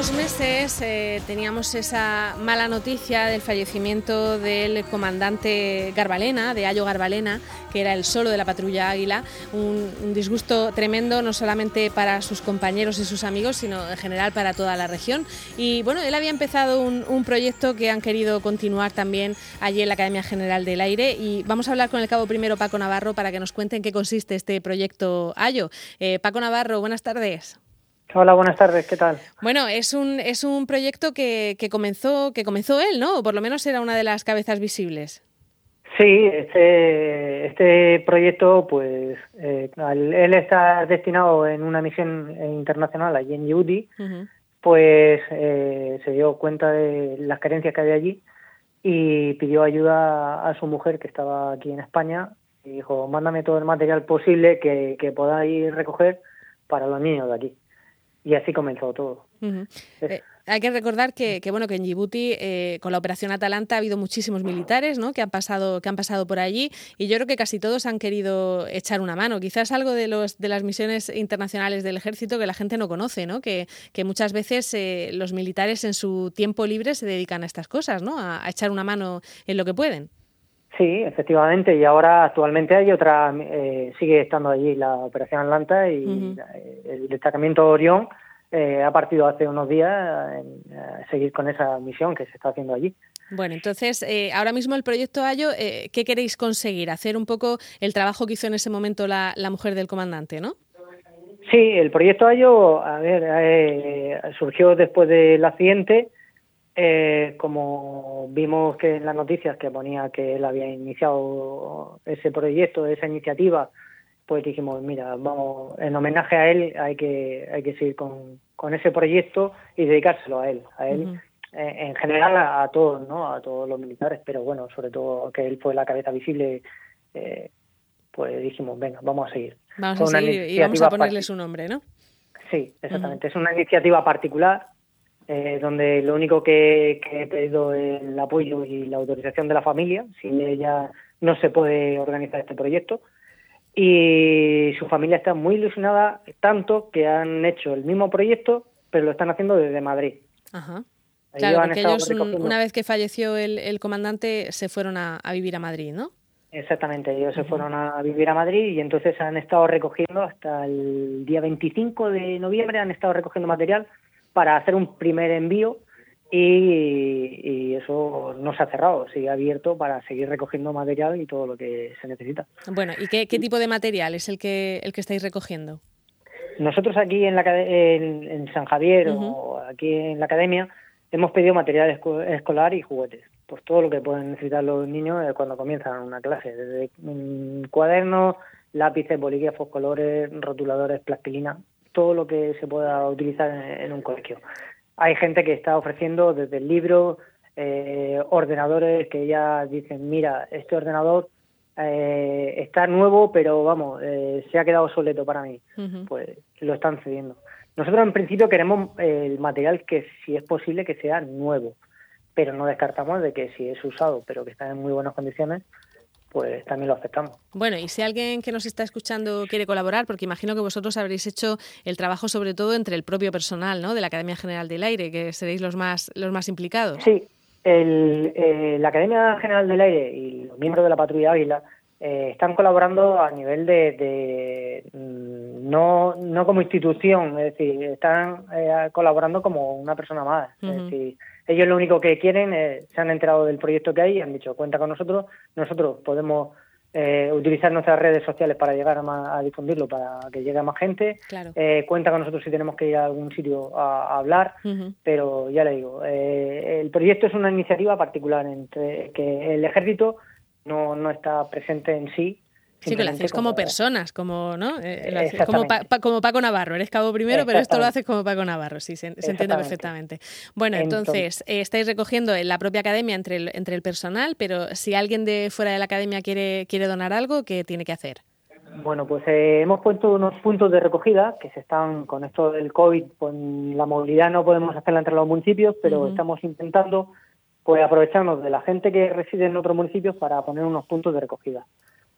unos meses eh, teníamos esa mala noticia del fallecimiento del comandante Garbalena, de Ayo Garbalena, que era el solo de la patrulla Águila. Un, disgusto tremendo, no solamente para sus compañeros y sus amigos, sino en general para toda la región. Y bueno, él había empezado un, proyecto que han querido continuar también allí en la Academia General del Aire. Y vamos a hablar con el cabo primero Paco Navarro para que nos cuente en qué consiste este proyecto Ayo. Eh, Paco Navarro, buenas tardes. Hola, buenas tardes, ¿qué tal? Bueno, es un, es un proyecto que, que, comenzó, que comenzó él, ¿no? O por lo menos era una de las cabezas visibles. Sí, este, este proyecto, pues, eh, él está destinado en una misión internacional allí en Djibouti, pues eh, se dio cuenta de las carencias que había allí y pidió ayuda a su mujer que estaba aquí en España y dijo, mándame todo el material posible que, que podáis recoger para los niños de aquí y así comenzó todo. Eh, hay que recordar que, bueno que en Djibouti eh, con la operación Atalanta ha habido muchísimos militares ¿no? que han pasado que han pasado por allí y yo creo que casi todos han querido echar una mano. Quizás algo de los de las misiones internacionales del ejército que la gente no conoce, ¿no? que, que muchas veces eh, los militares en su tiempo libre se dedican a estas cosas, ¿no? a echar una mano en lo que pueden. Sí, efectivamente, y ahora actualmente hay otra, eh, sigue estando allí la Operación Atlanta y el destacamiento Orión eh, ha partido hace unos días a seguir con esa misión que se está haciendo allí. Bueno, entonces, eh, ahora mismo el proyecto Ayo, ¿qué queréis conseguir? Hacer un poco el trabajo que hizo en ese momento la, la mujer del comandante, ¿no? Sí, el proyecto Ayo, a ver, surgió después del accidente eh, como vimos que en las noticias que ponía que él había iniciado ese proyecto, esa iniciativa, pues dijimos, mira, vamos, en homenaje a él hay que, hay que seguir con, con ese proyecto y dedicárselo a él, a él. Eh, en general a, todos, ¿no? A todos los militares, pero bueno, sobre todo que él fue la cabeza visible, eh, pues dijimos, venga, vamos a seguir. Vamos a seguir y vamos a ponerle su nombre, ¿no? Sí, exactamente. Es una iniciativa particular eh, donde lo único que, he pedido es el apoyo y la autorización de la familia, si ella no se puede organizar este proyecto. Y su familia está muy ilusionada, tanto que han hecho el mismo proyecto, pero lo están haciendo desde Madrid. Ajá. Claro, porque ellos, una vez que falleció el, comandante, se fueron a, vivir a Madrid, ¿no? Exactamente, ellos se fueron a vivir a Madrid y entonces han estado recogiendo hasta el día 25 de noviembre, han estado recogiendo material para hacer un primer envío y, eso no se ha cerrado, sigue abierto para seguir recogiendo material y todo lo que se necesita. Bueno, ¿y qué, tipo de material es el que, el que estáis recogiendo? Nosotros aquí en, la, en, San Javier o aquí en la academia hemos pedido material escolar y juguetes, pues todo lo que pueden necesitar los niños cuando comienzan una clase, desde cuadernos, lápices, bolígrafos, colores, rotuladores, plastilina, todo lo que se pueda utilizar en, un colegio. Hay gente que está ofreciendo desde el libro, eh, ordenadores que ya dicen, mira, este ordenador eh, está nuevo, pero vamos, eh, se ha quedado soleto para mí. Pues lo están cediendo. Nosotros en principio queremos el material que si es posible que sea nuevo, pero no descartamos de que si es usado, pero que está en muy buenas condiciones, pues también lo aceptamos. Bueno, y si alguien que nos está escuchando quiere colaborar, porque imagino que vosotros habréis hecho el trabajo sobre todo entre el propio personal ¿no? de la Academia General del Aire, que seréis los más, los más implicados. Sí, el, eh, la Academia General del Aire y los miembros de la Patrulla Águila eh, están colaborando a nivel de, mm, no, no como institución, es decir, están eh, colaborando como una persona más. Es decir, ellos lo único que quieren, se han enterado del proyecto que hay y han dicho, cuenta con nosotros, nosotros podemos eh, utilizar nuestras redes sociales para llegar a, difundirlo, para que llegue a más gente. Eh, cuenta con nosotros si tenemos que ir a algún sitio a, hablar, pero ya le digo, eh, el proyecto es una iniciativa particular entre que el ejército no, no está presente en sí Sí, que lo haces como, personas, como, ¿no? Eh, como, como, Paco Navarro. Eres cabo primero, pero esto lo haces como Paco Navarro, sí, se, entiende perfectamente. Bueno, entonces, eh, estáis recogiendo en la propia academia entre el, entre el personal, pero si alguien de fuera de la academia quiere, quiere donar algo, ¿qué tiene que hacer? Bueno, pues eh, hemos puesto unos puntos de recogida que se están, con esto del COVID, con la movilidad no podemos hacerla entre los municipios, pero estamos intentando pues aprovecharnos de la gente que reside en otros municipios para poner unos puntos de recogida.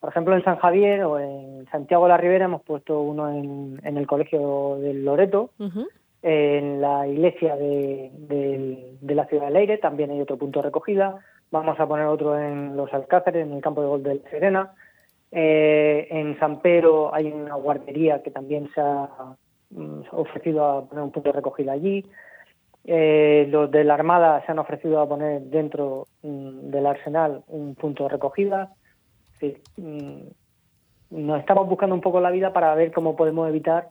Por ejemplo, en San Javier o en Santiago de la Ribera hemos puesto uno en, el colegio del Loreto, En la iglesia de, la ciudad del aire también hay otro punto de recogida. Vamos a poner otro en los Alcázares, en el campo de gol de Serena. Eh, en San Pedro hay una guardería que también se ha mm, ofrecido a poner un punto de recogida allí. Eh, los de la Armada se han ofrecido a poner dentro mm, del arsenal un punto de recogida. Mm, nos estamos buscando un poco la vida para ver cómo podemos evitar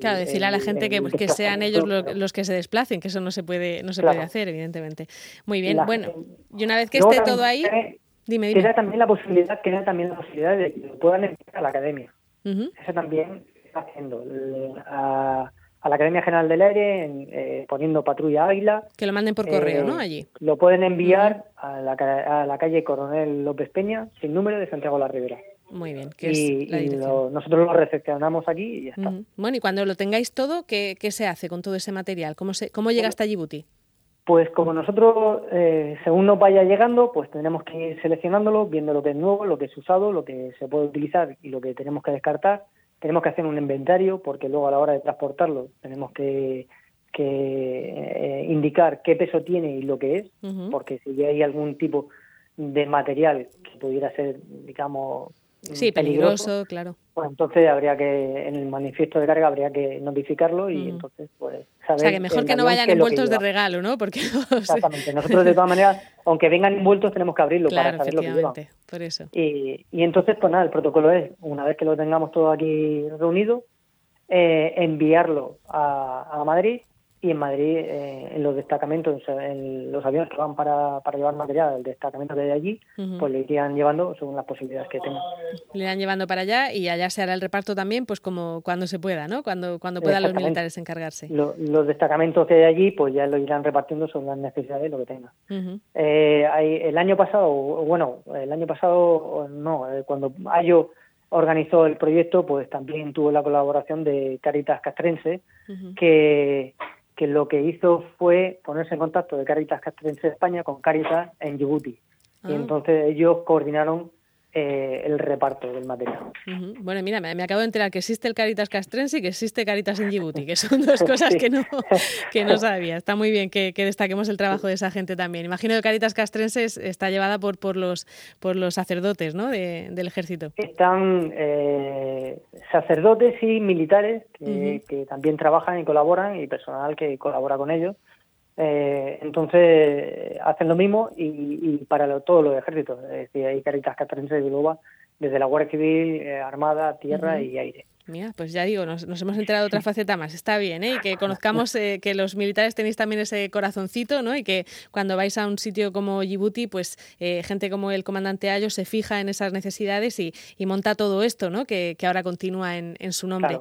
claro, decirle a la gente que, que sean ellos los, que se desplacen, que eso no se puede, no se puede hacer, evidentemente. Muy bien, bueno, y una vez que esté todo ahí, dime, dime. Queda también la posibilidad, queda también la posibilidad de que lo puedan enviar a la academia. Eso también está haciendo. A, la Academia General del Aire, eh, poniendo patrulla Águila. Que lo manden por correo, ¿no? Eh, Allí. Lo pueden enviar a, la, a la calle Coronel López Peña, sin número de Santiago La Ribera. Muy bien. Que y, nosotros lo recepcionamos aquí y ya está. Bueno, y cuando lo tengáis todo, ¿qué, se hace con todo ese material? ¿Cómo, se, cómo llega hasta Djibouti? Pues como nosotros, eh, según nos vaya llegando, pues tenemos que ir seleccionándolo, viendo lo que es nuevo, lo que es usado, lo que se puede utilizar y lo que tenemos que descartar. Tenemos que hacer un inventario porque luego a la hora de transportarlo tenemos que, eh, indicar qué peso tiene y lo que es, porque si hay algún tipo de material que pudiera ser, digamos, Sí, peligroso, claro. Pues entonces habría que, en el manifiesto de carga habría que notificarlo y entonces pues saber... O sea, que mejor que no vayan envueltos de regalo, ¿no? Porque Exactamente. Nosotros de todas maneras, aunque vengan envueltos, tenemos que abrirlo para saber lo que llevan. por eso. Y, y entonces, pues nada, el protocolo es, una vez que lo tengamos todo aquí reunido, eh, enviarlo a, a Madrid y en Madrid, eh, en los destacamentos, en los aviones que van para, para llevar material, el destacamento que hay allí, pues le irían llevando según las posibilidades que tengan. Le irán llevando para allá y allá se hará el reparto también, pues como cuando se pueda, ¿no? Cuando, cuando puedan los militares encargarse. los destacamentos que hay allí, pues ya lo irán repartiendo según las necesidades, lo que tengan. Eh, hay, el año pasado, bueno, el año pasado, no, eh, cuando Ayo organizó el proyecto, pues también tuvo la colaboración de Caritas Castrense, que que lo que hizo fue ponerse en contacto de Caritas Castrense España con Caritas en Djibouti. Y ah. entonces ellos coordinaron eh, el reparto del material. Bueno, mira, me, acabo de enterar que existe el Caritas Castrense y que existe Caritas en Djibouti, que son dos cosas que no, que no sabía. Está muy bien que, destaquemos el trabajo de esa gente también. Imagino que Caritas Castrense está llevada por, por, los, por los sacerdotes ¿no? del ejército. Están eh, sacerdotes y militares que, que también trabajan y colaboran y personal que colabora con ellos. Eh, entonces hacen lo mismo y, para todos los ejércitos, es decir, hay caritas castrenses de Loba desde la Guardia Civil, eh, Armada, Tierra y Aire. Mira, pues ya digo, nos, hemos enterado de otra faceta más. Está bien, ¿eh? Y que conozcamos eh, que los militares tenéis también ese corazoncito, ¿no? Y que cuando vais a un sitio como Djibouti, pues gente como el comandante Ayo se fija en esas necesidades y, monta todo esto, ¿no? Que, ahora continúa en, su nombre.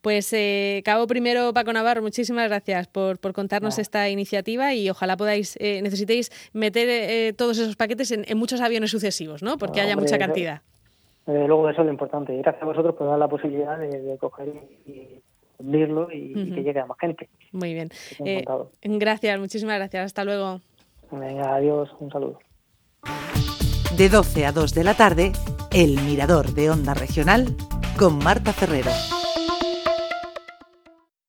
Pues, eh, Cabo Primero, Paco Navarro, muchísimas gracias por, contarnos esta iniciativa y ojalá podáis, eh, necesitéis meter eh, todos esos paquetes en, muchos aviones sucesivos, ¿no? Porque haya mucha cantidad. Luego eso es lo importante. Gracias a vosotros por dar la posibilidad de, coger y, hundirlo y, que llegue a más gente. Muy bien. Eh, gracias, muchísimas gracias. Hasta luego. Venga, adiós, un saludo. De 12 a 2 de la tarde, El Mirador de Onda Regional con Marta Ferrero.